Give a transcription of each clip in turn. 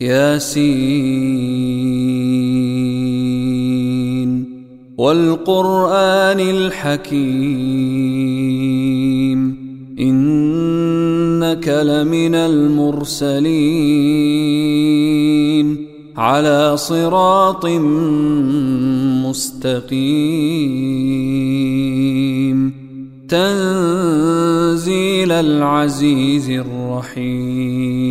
ياسين والقرآن الحكيم إنك لمن المرسلين على صراط مستقيم تنزيل العزيز الرحيم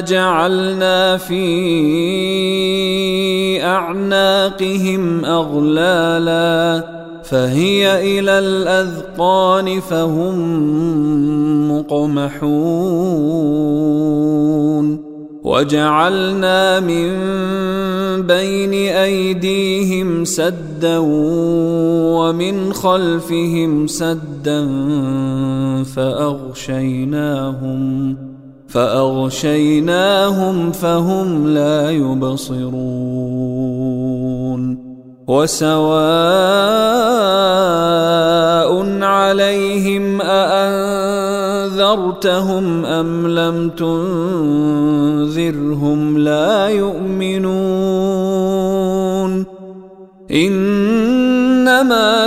جعلنا في أعناقهم أغلالا فهي إلى الأذقان فهم مقمحون وجعلنا من بين أيديهم سدا ومن خلفهم سدا فأغشيناهم فأغشيناهم فهم لا يبصرون. وسواء عليهم أأنذرتهم أم لم تنذرهم لا يؤمنون. إنما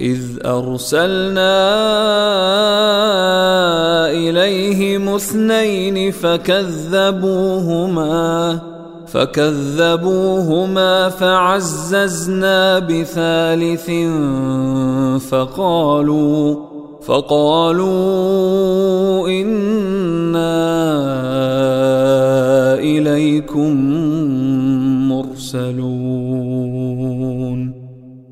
إذ أرسلنا إليهم اثنين فكذبوهما فكذبوهما فعززنا بثالث فقالوا فقالوا إنا إليكم مرسلون.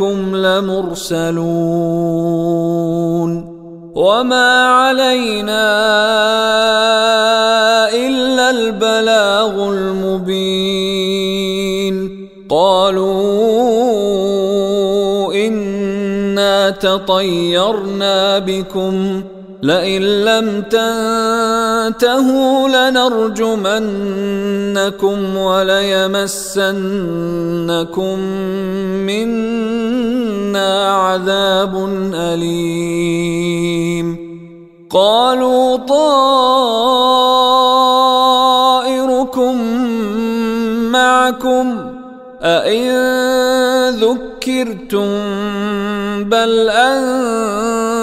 اليكم لمرسلون وما علينا الا البلاغ المبين قالوا تطيرنا بكم لئن لم تنتهوا لنرجمنكم وليمسنكم منا عذاب أليم. قالوا طائركم معكم أئن ذكرتم بل أنتم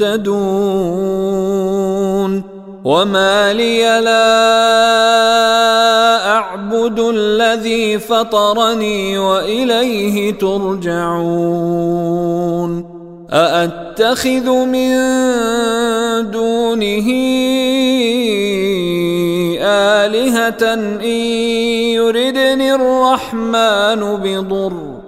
مهتدون وما لي لا أعبد الذي فطرني وإليه ترجعون أأتخذ من دونه آلهة إن يردني الرحمن بضر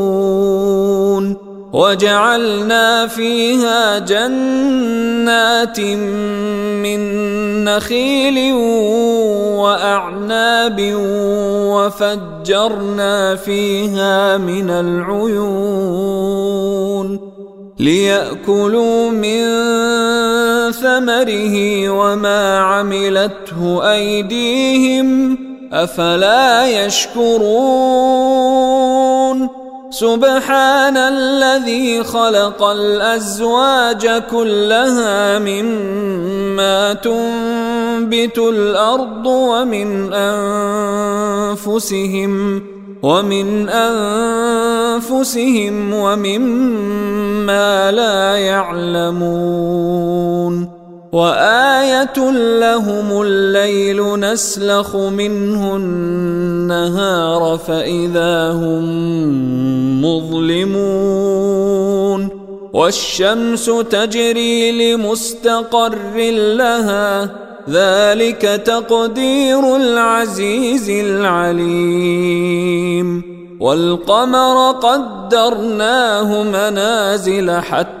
وجعلنا فيها جنات من نخيل وأعناب وفجرنا فيها من العيون ليأكلوا من ثمره وما عملته أيديهم أفلا يشكرون سبحان الذي خلق الأزواج كلها مما تنبت الأرض ومن أنفسهم ومن أنفسهم ومما لا يعلمون وآية لهم الليل نسلخ منه النهار فإذا هم مظلمون والشمس تجري لمستقر لها ذلك تقدير العزيز العليم والقمر قدرناه منازل حتى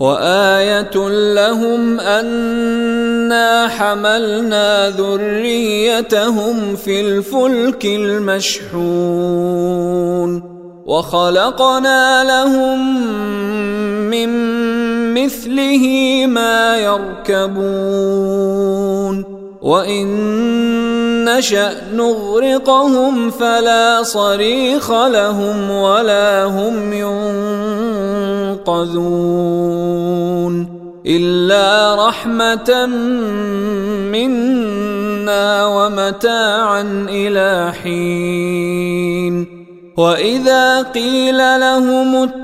وآية لهم أنا حملنا ذريتهم في الفلك المشحون وخلقنا لهم من مثله ما يركبون وإن نشأ نغرقهم فلا صريخ لهم ولا هم ينقذون إلا رحمة منا ومتاعا إلى حين واذا قيل لهم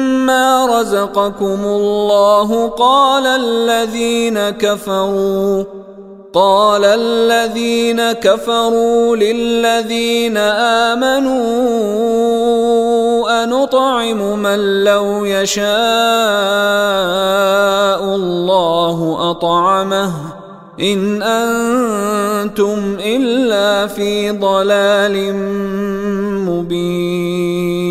رزقكم الله قال الذين كفروا قال الذين كفروا للذين امنوا انطعم من لو يشاء الله اطعمه ان أنتم الا في ضلال مبين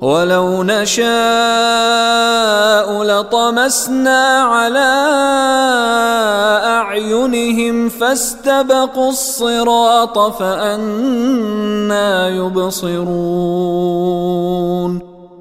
ولو نشاء لطمسنا على أعينهم فاستبقوا الصراط فانى يبصرون.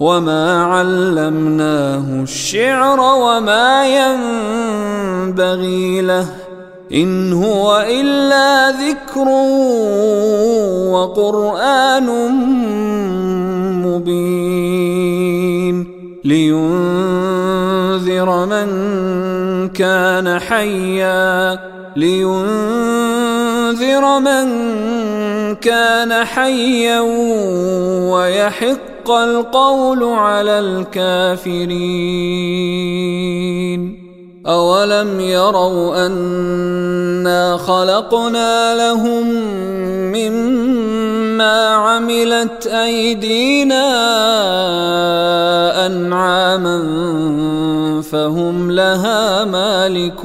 وما علمناه الشعر وما ينبغي له ان هو الا ذكر وقران مبين لينذر من كان حيا لينذر من كان حيا ويحق حق القول على الكافرين. أولم يروا أنا خلقنا لهم مما عملت أيدينا أنعاما فهم لها مالكون.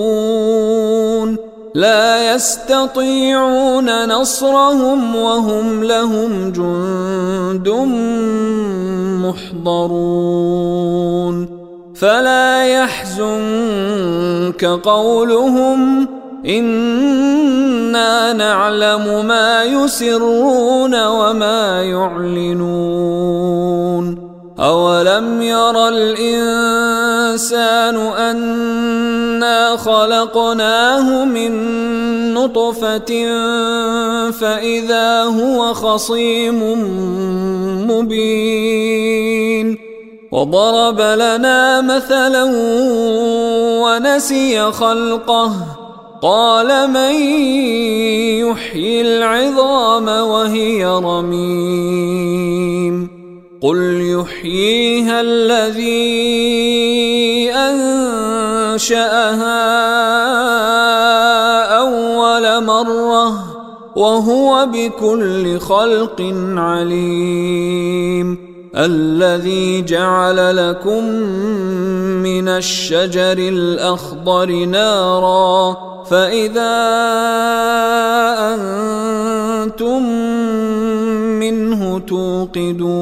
لا يستطيعون نصرهم وهم لهم جند محضرون. فلا يحزنك قولهم إنا نعلم ما يسرون وما يعلنون. أولم ير الإنسان انا خلقناه من نطفه فاذا هو خصيم مبين وضرب لنا مثلا ونسي خلقه قال من يحيي العظام وهي رميم قل يحييها الذي أنشأها أول مرة وهو بكل خلق عليم. الذي جعل لكم من الشجر الأخضر نارا فإذا أنتم منه توقدون.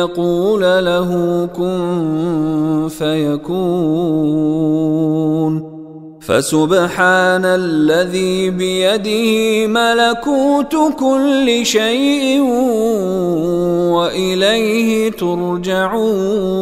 يقول له كن فيكون. فسبحان الذي بيده ملكوت كل شيء وإليه ترجعون.